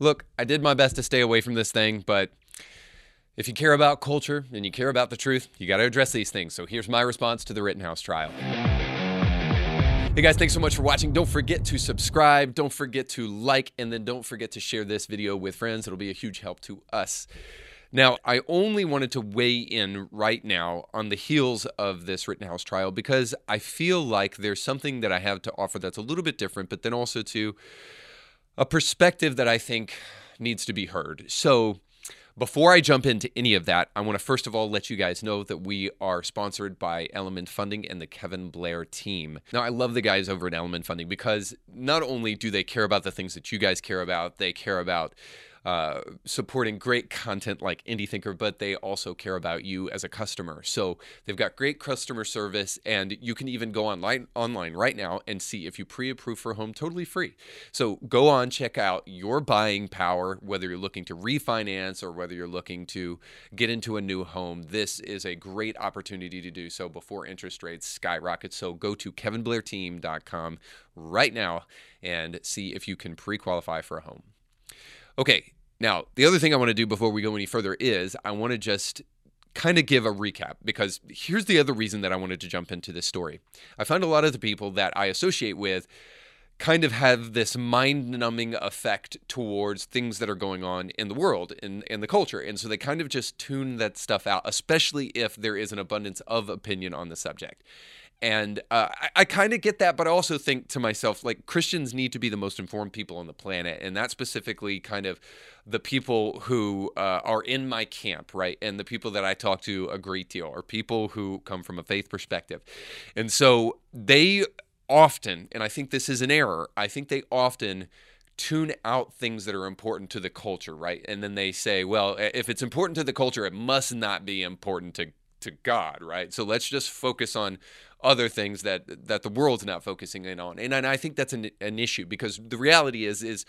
Look, I did my best to stay away from this thing, but if you care about culture and you care about the truth, you got to address these things. So here's my response to the Rittenhouse trial. Hey guys, thanks so much for watching. Don't forget to subscribe, don't forget to like, and then don't forget to share this video with friends. It'll be a huge help to us. Now, I only wanted to weigh in right now on the heels of this Rittenhouse trial because I feel like there's something that I have to offer that's a little bit different, but then also to a perspective that I think needs to be heard. So, before I jump into any of that, I want to first of all let you guys know that we are sponsored by Element Funding and the Kevin Blair team. Now, I love the guys over at Element Funding because not only do they care about the things that you guys care about, they care about uh, supporting great content like Indie Thinker, but they also care about you as a customer. So they've got great customer service, and you can even go online online right now and see if you pre-approve for a home totally free. So go on, check out your buying power, whether you're looking to refinance or whether you're looking to get into a new home. This is a great opportunity to do so before interest rates skyrocket. So go to kevinblairteam.com right now and see if you can pre-qualify for a home. Okay, now, the other thing I want to do before we go any further is I want to just kind of give a recap because here's the other reason that I wanted to jump into this story. I find a lot of the people that I associate with kind of have this mind numbing effect towards things that are going on in the world in, in the culture. And so they kind of just tune that stuff out, especially if there is an abundance of opinion on the subject. And uh, I, I kind of get that, but I also think to myself, like, Christians need to be the most informed people on the planet. And that specifically kind of the people who uh, are in my camp, right? And the people that I talk to a great deal are people who come from a faith perspective. And so they often, and I think this is an error, I think they often tune out things that are important to the culture, right? And then they say, well, if it's important to the culture, it must not be important to to God, right? So let's just focus on other things that that the world's not focusing in on. And, and I think that's an, an issue because the reality is is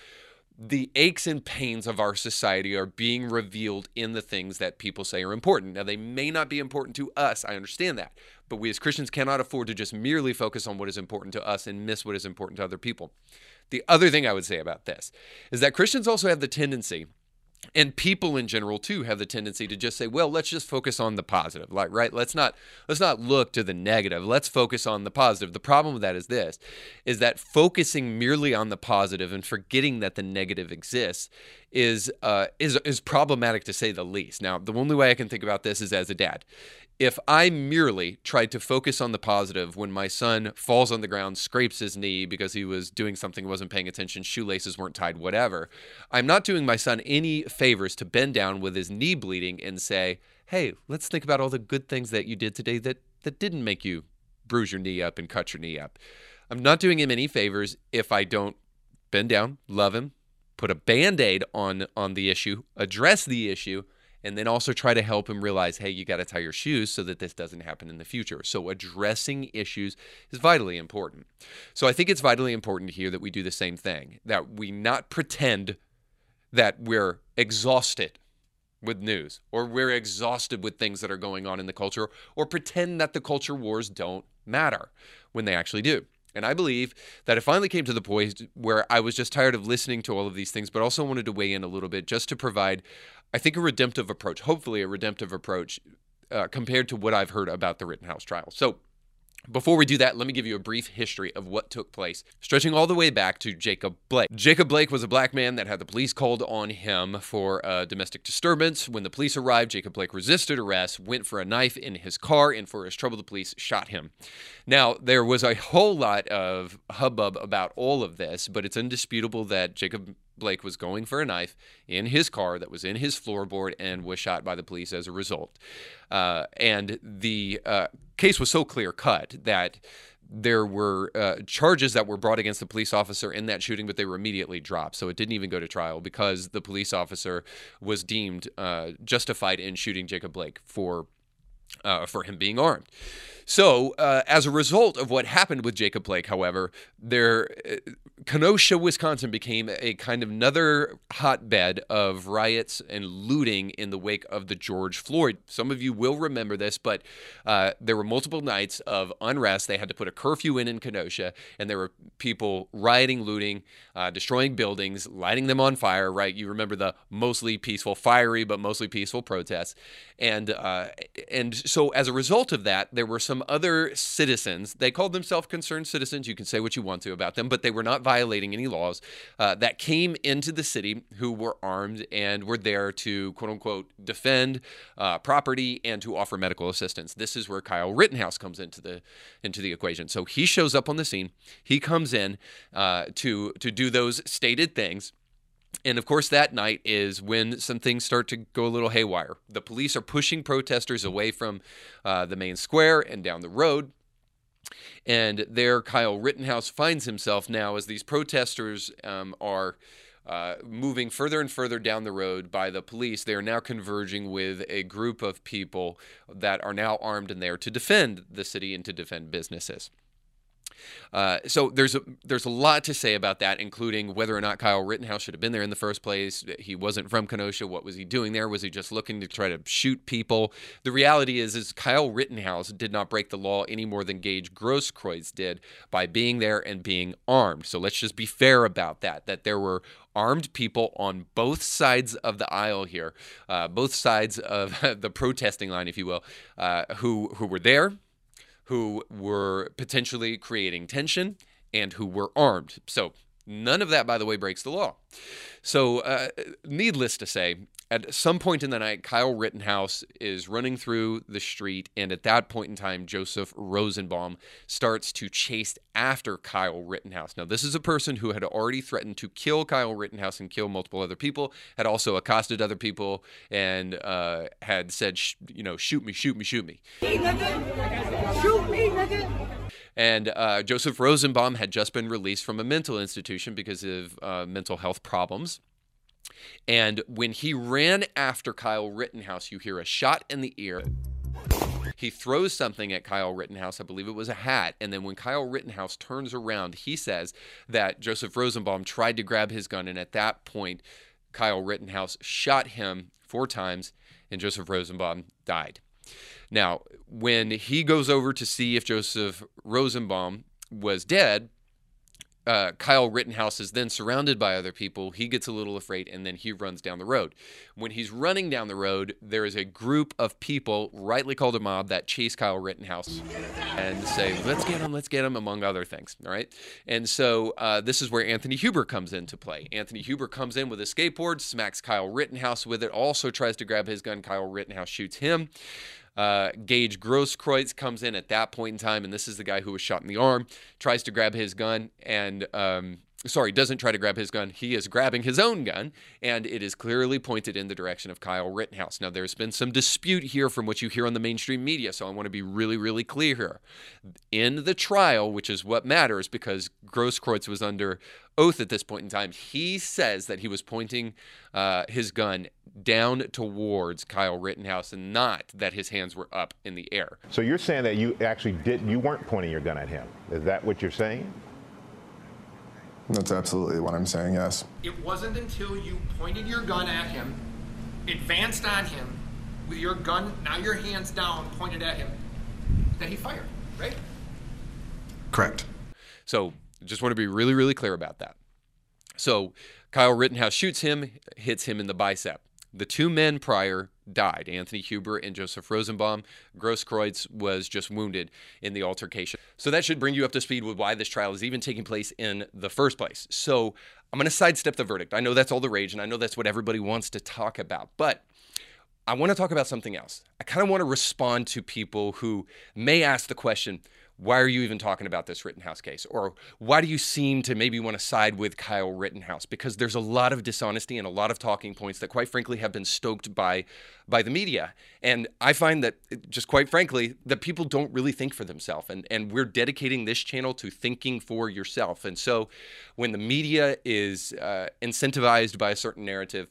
the aches and pains of our society are being revealed in the things that people say are important. Now, they may not be important to us. I understand that. But we as Christians cannot afford to just merely focus on what is important to us and miss what is important to other people. The other thing I would say about this is that Christians also have the tendency and people in general too have the tendency to just say well let's just focus on the positive like right? Let's not let's not look to the negative. Let's focus on the positive. The problem with that is this is that focusing merely on the positive and forgetting that the negative exists is uh, is is problematic to say the least now the only way i can think about this is as a dad if I merely tried to focus on the positive when my son falls on the ground, scrapes his knee because he was doing something, wasn't paying attention, shoelaces weren't tied, whatever, I'm not doing my son any favors to bend down with his knee bleeding and say, hey, let's think about all the good things that you did today that, that didn't make you bruise your knee up and cut your knee up. I'm not doing him any favors if I don't bend down, love him, put a band aid on, on the issue, address the issue and then also try to help him realize hey you got to tie your shoes so that this doesn't happen in the future. So addressing issues is vitally important. So i think it's vitally important here that we do the same thing that we not pretend that we're exhausted with news or we're exhausted with things that are going on in the culture or pretend that the culture wars don't matter when they actually do and I believe that it finally came to the point where I was just tired of listening to all of these things, but also wanted to weigh in a little bit just to provide I think, a redemptive approach, hopefully, a redemptive approach uh, compared to what I've heard about the Rittenhouse trial. So, before we do that, let me give you a brief history of what took place, stretching all the way back to Jacob Blake. Jacob Blake was a black man that had the police called on him for a domestic disturbance. When the police arrived, Jacob Blake resisted arrest, went for a knife in his car, and for his trouble, the police shot him. Now, there was a whole lot of hubbub about all of this, but it's indisputable that Jacob Blake was going for a knife in his car that was in his floorboard and was shot by the police as a result. Uh, and the uh, case was so clear cut that there were uh, charges that were brought against the police officer in that shooting, but they were immediately dropped. So it didn't even go to trial because the police officer was deemed uh, justified in shooting Jacob Blake for uh, for him being armed. So, uh, as a result of what happened with Jacob Blake, however, there, uh, Kenosha, Wisconsin became a kind of another hotbed of riots and looting in the wake of the George Floyd. Some of you will remember this, but uh, there were multiple nights of unrest. They had to put a curfew in in Kenosha, and there were people rioting, looting, uh, destroying buildings, lighting them on fire. Right? You remember the mostly peaceful, fiery but mostly peaceful protests, and uh, and so as a result of that, there were some other citizens. They called themselves concerned citizens. You can say what you want to about them, but they were not violating any laws uh, that came into the city who were armed and were there to quote unquote defend uh, property and to offer medical assistance. This is where Kyle Rittenhouse comes into the into the equation. So he shows up on the scene. He comes in uh, to to do those stated things. And of course, that night is when some things start to go a little haywire. The police are pushing protesters away from uh, the main square and down the road. And there, Kyle Rittenhouse finds himself now as these protesters um, are. Uh, moving further and further down the road by the police, they are now converging with a group of people that are now armed and there to defend the city and to defend businesses. Uh, so there's a there's a lot to say about that, including whether or not Kyle Rittenhouse should have been there in the first place. He wasn't from Kenosha. What was he doing there? Was he just looking to try to shoot people? The reality is, is Kyle Rittenhouse did not break the law any more than Gage Grosskreutz did by being there and being armed. So let's just be fair about that. That there were armed people on both sides of the aisle here, uh, both sides of the protesting line, if you will, uh, who who were there who were potentially creating tension and who were armed. So, none of that, by the way, breaks the law. So, uh, needless to say, at some point in the night, Kyle Rittenhouse is running through the street, and at that point in time, Joseph Rosenbaum starts to chase after Kyle Rittenhouse. Now, this is a person who had already threatened to kill Kyle Rittenhouse and kill multiple other people, had also accosted other people, and uh, had said, you know, shoot me, shoot me, shoot me. Shoot me, nigga. And uh, Joseph Rosenbaum had just been released from a mental institution because of uh, mental health problems. And when he ran after Kyle Rittenhouse, you hear a shot in the ear. He throws something at Kyle Rittenhouse. I believe it was a hat. And then when Kyle Rittenhouse turns around, he says that Joseph Rosenbaum tried to grab his gun. And at that point, Kyle Rittenhouse shot him four times, and Joseph Rosenbaum died. Now, when he goes over to see if Joseph Rosenbaum was dead, uh, Kyle Rittenhouse is then surrounded by other people. He gets a little afraid and then he runs down the road. When he's running down the road, there is a group of people, rightly called a mob, that chase Kyle Rittenhouse and say, let's get him, let's get him, among other things. All right. And so uh, this is where Anthony Huber comes into play. Anthony Huber comes in with a skateboard, smacks Kyle Rittenhouse with it, also tries to grab his gun. Kyle Rittenhouse shoots him. Uh, Gage Grosskreutz comes in at that point in time, and this is the guy who was shot in the arm, tries to grab his gun, and um, sorry, doesn't try to grab his gun. He is grabbing his own gun, and it is clearly pointed in the direction of Kyle Rittenhouse. Now, there's been some dispute here from what you hear on the mainstream media, so I want to be really, really clear here. In the trial, which is what matters because Grosskreutz was under oath at this point in time, he says that he was pointing uh, his gun down towards Kyle Rittenhouse and not that his hands were up in the air. So you're saying that you actually did, you weren't pointing your gun at him. Is that what you're saying? That's absolutely what I'm saying, yes. It wasn't until you pointed your gun at him, advanced on him, with your gun, now your hands down, pointed at him, that he fired, right? Correct. So just want to be really, really clear about that. So Kyle Rittenhouse shoots him, hits him in the bicep. The two men prior died, Anthony Huber and Joseph Rosenbaum. Grosskreutz was just wounded in the altercation. So that should bring you up to speed with why this trial is even taking place in the first place. So I'm going to sidestep the verdict. I know that's all the rage, and I know that's what everybody wants to talk about. But I want to talk about something else. I kind of want to respond to people who may ask the question, why are you even talking about this Rittenhouse case? Or why do you seem to maybe want to side with Kyle Rittenhouse? Because there's a lot of dishonesty and a lot of talking points that, quite frankly, have been stoked by by the media. And I find that, just quite frankly, that people don't really think for themselves. And and we're dedicating this channel to thinking for yourself. And so, when the media is uh, incentivized by a certain narrative,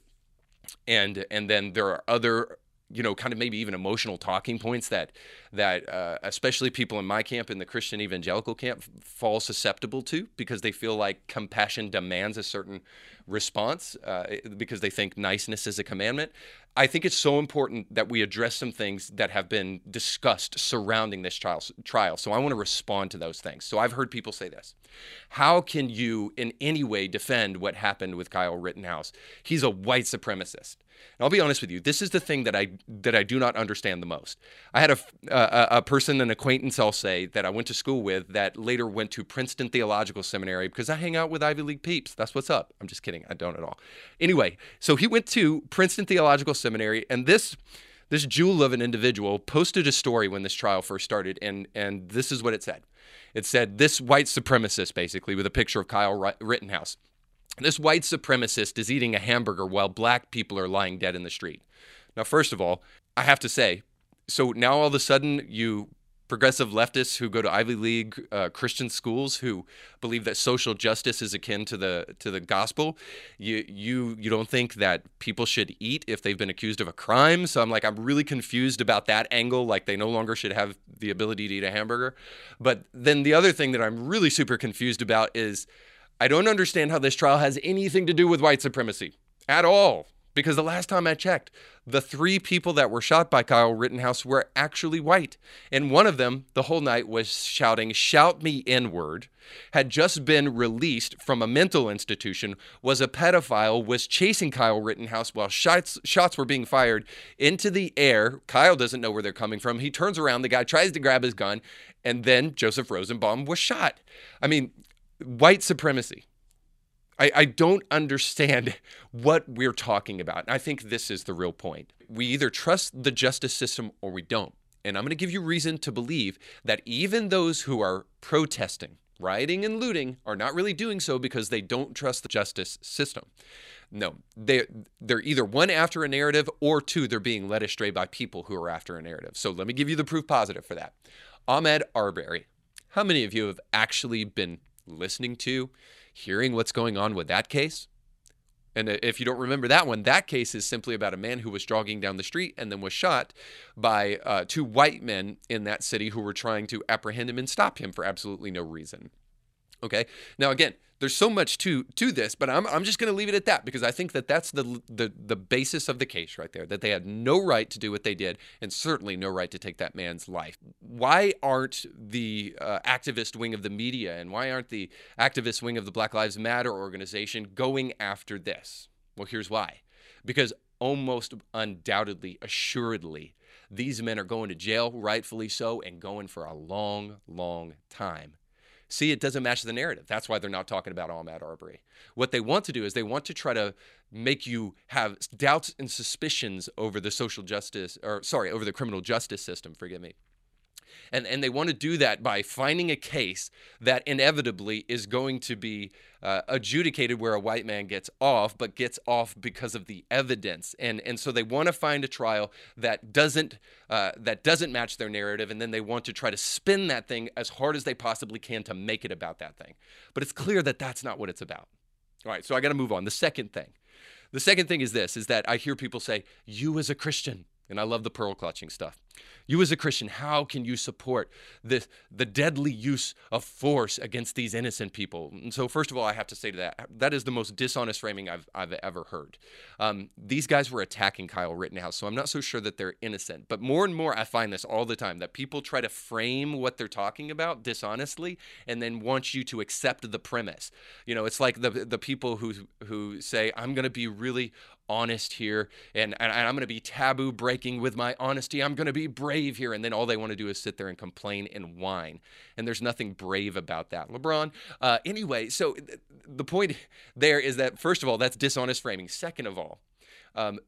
and and then there are other you know, kind of maybe even emotional talking points that that uh, especially people in my camp, in the Christian evangelical camp, fall susceptible to because they feel like compassion demands a certain response uh, because they think niceness is a commandment. I think it's so important that we address some things that have been discussed surrounding this trial. trial. So I want to respond to those things. So I've heard people say this How can you in any way defend what happened with Kyle Rittenhouse? He's a white supremacist. And I'll be honest with you, this is the thing that I that I do not understand the most. I had a, a, a person, an acquaintance, I'll say, that I went to school with that later went to Princeton Theological Seminary because I hang out with Ivy League peeps. That's what's up. I'm just kidding. I don't at all. Anyway, so he went to Princeton Theological Seminary, and this this jewel of an individual posted a story when this trial first started, and and this is what it said. It said this white supremacist, basically, with a picture of Kyle Rittenhouse. This white supremacist is eating a hamburger while black people are lying dead in the street. Now, first of all, I have to say, so now all of a sudden you progressive leftists who go to Ivy League uh, Christian schools who believe that social justice is akin to the to the gospel. You you you don't think that people should eat if they've been accused of a crime. So I'm like I'm really confused about that angle. Like they no longer should have the ability to eat a hamburger. But then the other thing that I'm really super confused about is I don't understand how this trial has anything to do with white supremacy at all. Because the last time I checked, the three people that were shot by Kyle Rittenhouse were actually white. And one of them, the whole night, was shouting, Shout me inward, had just been released from a mental institution, was a pedophile, was chasing Kyle Rittenhouse while shots, shots were being fired into the air. Kyle doesn't know where they're coming from. He turns around, the guy tries to grab his gun, and then Joseph Rosenbaum was shot. I mean, white supremacy. I, I don't understand what we're talking about. And I think this is the real point. We either trust the justice system or we don't. And I'm going to give you reason to believe that even those who are protesting, rioting, and looting are not really doing so because they don't trust the justice system. No, they they're either one after a narrative or two they're being led astray by people who are after a narrative. So let me give you the proof positive for that. Ahmaud Arbery. How many of you have actually been listening to, hearing what's going on with that case. And if you don't remember that one, that case is simply about a man who was jogging down the street and then was shot by uh, two white men in that city who were trying to apprehend him and stop him for absolutely no reason. Okay. Now, again, there's so much to to this, but I'm, I'm just going to leave it at that because I think that that's the, the the basis of the case right there. That they had no right to do what they did, and certainly no right to take that man's life. Why aren't the uh, activist wing of the media and why aren't the activist wing of the Black Lives Matter organization going after this? Well, here's why. Because almost undoubtedly, assuredly, these men are going to jail, rightfully so, and going for a long, long time. See, it doesn't match the narrative. That's why they're not talking about Ahmaud Arbery. What they want to do is they want to try to make you have doubts and suspicions over the social justice, or sorry, over the criminal justice system, forgive me. And, and they want to do that by finding a case that inevitably is going to be uh, adjudicated where a white man gets off, but gets off because of the evidence. And, and so they want to find a trial that doesn't, uh, that doesn't match their narrative, and then they want to try to spin that thing as hard as they possibly can to make it about that thing. But it's clear that that's not what it's about. All right, so I got to move on. The second thing. The second thing is this is that I hear people say, you as a Christian, and I love the pearl clutching stuff. You as a Christian, how can you support this the deadly use of force against these innocent people? And so, first of all, I have to say to that that is the most dishonest framing I've I've ever heard. Um, these guys were attacking Kyle Rittenhouse, so I'm not so sure that they're innocent. But more and more, I find this all the time that people try to frame what they're talking about dishonestly, and then want you to accept the premise. You know, it's like the the people who who say I'm going to be really honest here and, and I'm going to be taboo breaking with my honesty. I'm going to be brave here. And then all they want to do is sit there and complain and whine. And there's nothing brave about that. LeBron, uh, anyway, so th- the point there is that, first of all, that's dishonest framing. Second of all, um,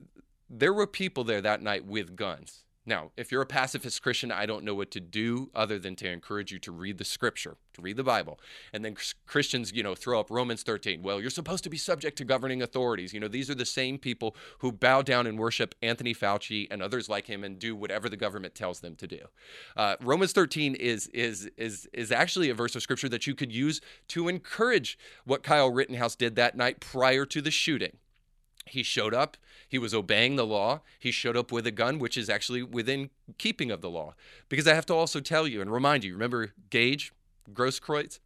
there were people there that night with guns. Now, if you're a pacifist Christian, I don't know what to do other than to encourage you to read the scripture, to read the Bible. And then Christians, you know, throw up Romans 13. Well, you're supposed to be subject to governing authorities. You know, these are the same people who bow down and worship Anthony Fauci and others like him and do whatever the government tells them to do. Uh, Romans 13 is is is is actually a verse of scripture that you could use to encourage what Kyle Rittenhouse did that night prior to the shooting. He showed up. He was obeying the law. He showed up with a gun, which is actually within keeping of the law. Because I have to also tell you and remind you remember Gage, Grosskreutz?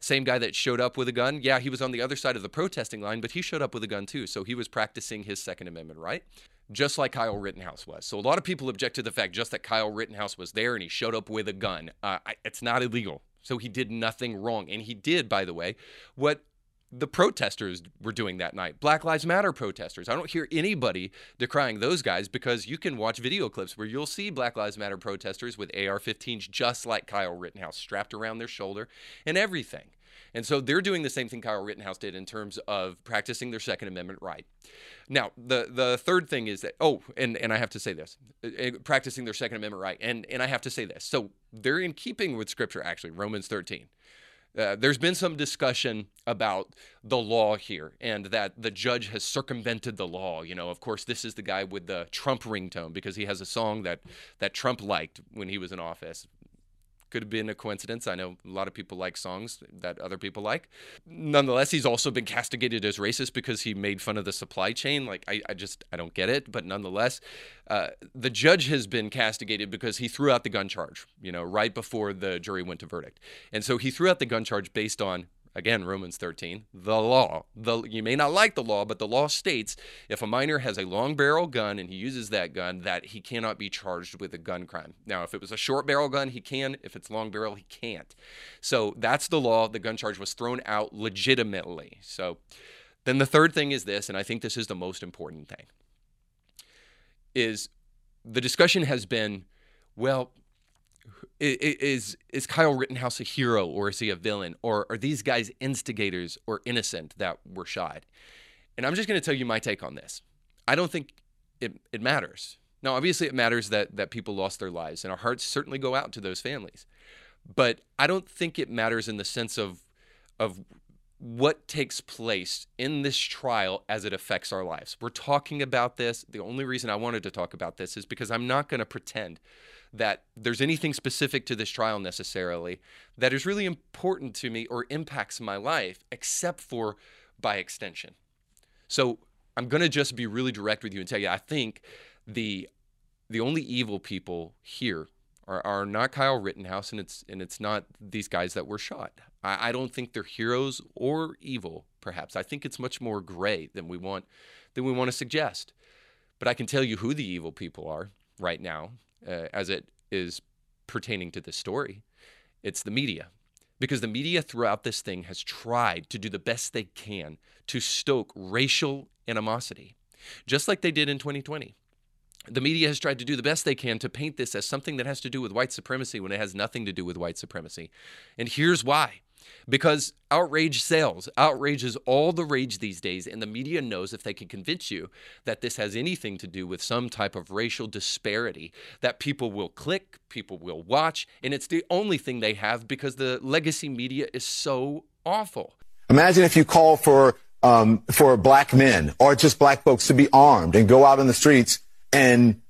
Same guy that showed up with a gun. Yeah, he was on the other side of the protesting line, but he showed up with a gun too. So he was practicing his Second Amendment right, just like Kyle Rittenhouse was. So a lot of people object to the fact just that Kyle Rittenhouse was there and he showed up with a gun. Uh, it's not illegal. So he did nothing wrong. And he did, by the way, what the protesters were doing that night. Black Lives Matter protesters. I don't hear anybody decrying those guys because you can watch video clips where you'll see Black Lives Matter protesters with AR 15s just like Kyle Rittenhouse strapped around their shoulder and everything. And so they're doing the same thing Kyle Rittenhouse did in terms of practicing their Second Amendment right. Now, the the third thing is that oh, and and I have to say this, uh, uh, practicing their Second Amendment right, and and I have to say this. So they're in keeping with Scripture, actually, Romans 13. Uh, there's been some discussion about the law here and that the judge has circumvented the law. You know, of course, this is the guy with the Trump ringtone because he has a song that that Trump liked when he was in office. Could have been a coincidence. I know a lot of people like songs that other people like. Nonetheless, he's also been castigated as racist because he made fun of the supply chain. Like, I, I just, I don't get it. But nonetheless, uh, the judge has been castigated because he threw out the gun charge, you know, right before the jury went to verdict. And so he threw out the gun charge based on again romans 13 the law the you may not like the law but the law states if a minor has a long barrel gun and he uses that gun that he cannot be charged with a gun crime. Now if it was a short barrel gun he can. If it's long barrel he can't. So that's the law. The gun charge was thrown out legitimately. So then the third thing is this and i think this is the most important thing is the discussion has been well is is Kyle Rittenhouse a hero or is he a villain or are these guys instigators or innocent that were shot? And I'm just going to tell you my take on this. I don't think it, it matters. Now, obviously, it matters that that people lost their lives, and our hearts certainly go out to those families. But I don't think it matters in the sense of of what takes place in this trial as it affects our lives. We're talking about this. The only reason I wanted to talk about this is because I'm not going to pretend that there's anything specific to this trial necessarily that is really important to me or impacts my life, except for by extension. So I'm going to just be really direct with you and tell you I think the the only evil people here are, are not Kyle Rittenhouse and it's and it's not these guys that were shot. I, I don't think they're heroes or evil, perhaps. I think it's much more gray than we want than we want to suggest. But I can tell you who the evil people are right now uh, as it is pertaining to this story. It's the media. Because the media throughout this thing has tried to do the best they can to stoke racial animosity, just like they did in 2020. The media has tried to do the best they can to paint this as something that has to do with white supremacy when it has nothing to do with white supremacy. And here's why because outrage sells. Outrage is all the rage these days, and the media knows if they can convince you that this has anything to do with some type of racial disparity, that people will click, people will watch, and it's the only thing they have because the legacy media is so awful. Imagine if you call for um, for black men or just black folks to be armed and go out on the streets and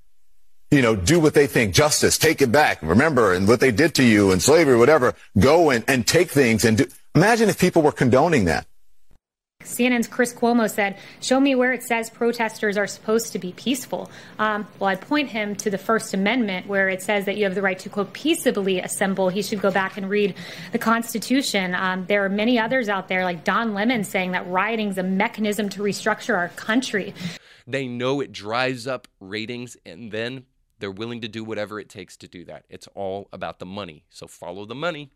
you know, do what they think, justice, take it back. Remember, and what they did to you and slavery, whatever, go and, and take things and do. Imagine if people were condoning that. CNN's Chris Cuomo said, Show me where it says protesters are supposed to be peaceful. Um, well, I'd point him to the First Amendment where it says that you have the right to, quote, peaceably assemble. He should go back and read the Constitution. Um, there are many others out there, like Don Lemon, saying that rioting is a mechanism to restructure our country. They know it drives up ratings, and then they're willing to do whatever it takes to do that. It's all about the money. So follow the money.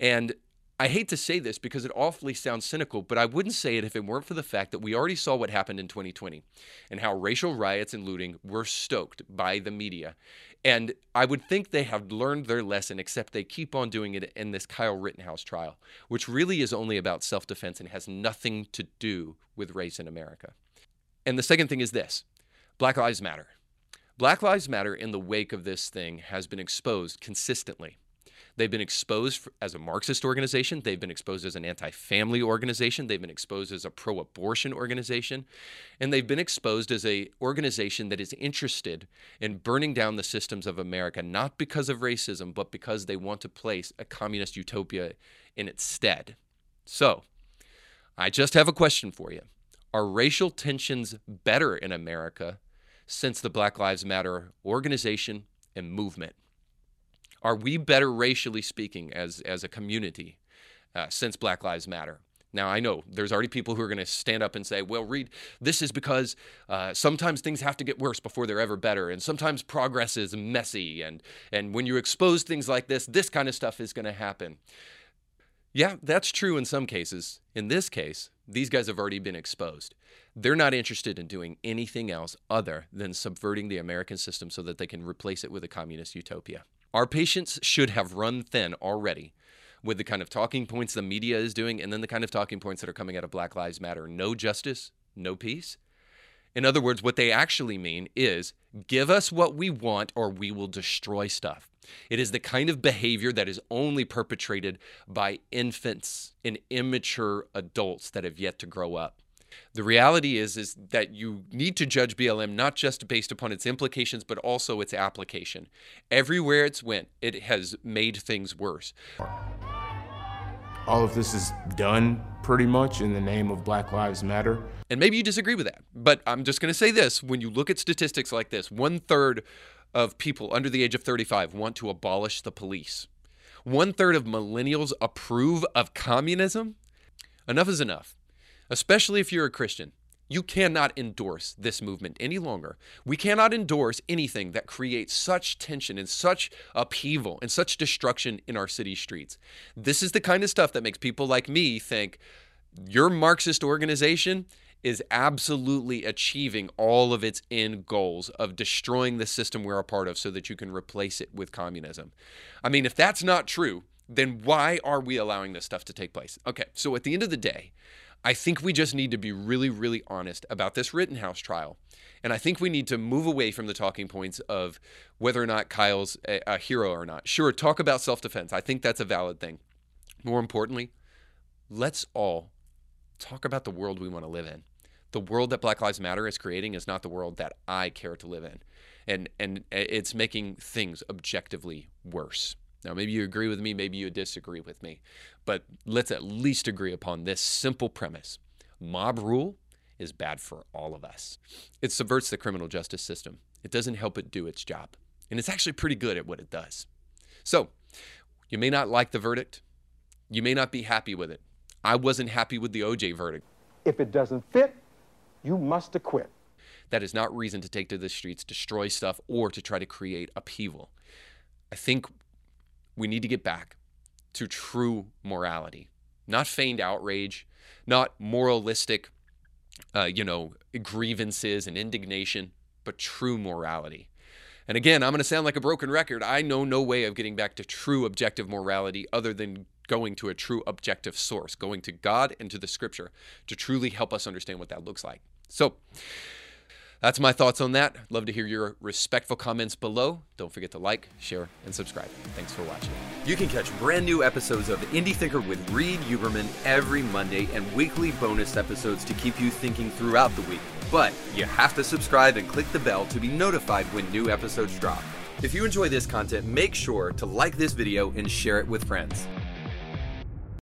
And I hate to say this because it awfully sounds cynical, but I wouldn't say it if it weren't for the fact that we already saw what happened in 2020 and how racial riots and looting were stoked by the media. And I would think they have learned their lesson, except they keep on doing it in this Kyle Rittenhouse trial, which really is only about self defense and has nothing to do with race in America. And the second thing is this Black Lives Matter. Black Lives Matter, in the wake of this thing, has been exposed consistently. They've been exposed as a Marxist organization. They've been exposed as an anti family organization. They've been exposed as a pro abortion organization. And they've been exposed as a organization that is interested in burning down the systems of America, not because of racism, but because they want to place a communist utopia in its stead. So, I just have a question for you. Are racial tensions better in America since the Black Lives Matter organization and movement? Are we better racially speaking as, as a community uh, since Black Lives Matter? Now, I know there's already people who are going to stand up and say, well, Reed, this is because uh, sometimes things have to get worse before they're ever better. And sometimes progress is messy. And, and when you expose things like this, this kind of stuff is going to happen. Yeah, that's true in some cases. In this case, these guys have already been exposed. They're not interested in doing anything else other than subverting the American system so that they can replace it with a communist utopia. Our patience should have run thin already with the kind of talking points the media is doing and then the kind of talking points that are coming out of Black Lives Matter. No justice, no peace. In other words, what they actually mean is give us what we want or we will destroy stuff. It is the kind of behavior that is only perpetrated by infants and immature adults that have yet to grow up. The reality is is that you need to judge BLM not just based upon its implications but also its application. Everywhere it's went, it has made things worse. All of this is done pretty much in the name of Black Lives Matter. And maybe you disagree with that, but I'm just going to say this: when you look at statistics like this, one third of people under the age of 35 want to abolish the police. One third of millennials approve of communism. Enough is enough especially if you're a Christian. You cannot endorse this movement any longer. We cannot endorse anything that creates such tension and such upheaval and such destruction in our city streets. This is the kind of stuff that makes people like me think your Marxist organization is absolutely achieving all of its end goals of destroying the system we're a part of so that you can replace it with communism. I mean, if that's not true, then why are we allowing this stuff to take place? Okay, so at the end of the day, I think we just need to be really, really honest about this Rittenhouse trial. And I think we need to move away from the talking points of whether or not Kyle's a, a hero or not. Sure, talk about self defense. I think that's a valid thing. More importantly, let's all talk about the world we want to live in. The world that Black Lives Matter is creating is not the world that I care to live in. And, and it's making things objectively worse. Now, maybe you agree with me, maybe you disagree with me, but let's at least agree upon this simple premise mob rule is bad for all of us. It subverts the criminal justice system, it doesn't help it do its job. And it's actually pretty good at what it does. So, you may not like the verdict, you may not be happy with it. I wasn't happy with the OJ verdict. If it doesn't fit, you must acquit. That is not reason to take to the streets, destroy stuff, or to try to create upheaval. I think we need to get back to true morality, not feigned outrage, not moralistic, uh, you know, grievances and indignation, but true morality. And again, I'm going to sound like a broken record. I know no way of getting back to true objective morality other than going to a true objective source, going to God and to the scripture to truly help us understand what that looks like. So, that's my thoughts on that. Love to hear your respectful comments below. Don't forget to like, share, and subscribe. Thanks for watching. You can catch brand new episodes of Indie Thinker with Reed Huberman every Monday and weekly bonus episodes to keep you thinking throughout the week. But you have to subscribe and click the bell to be notified when new episodes drop. If you enjoy this content, make sure to like this video and share it with friends.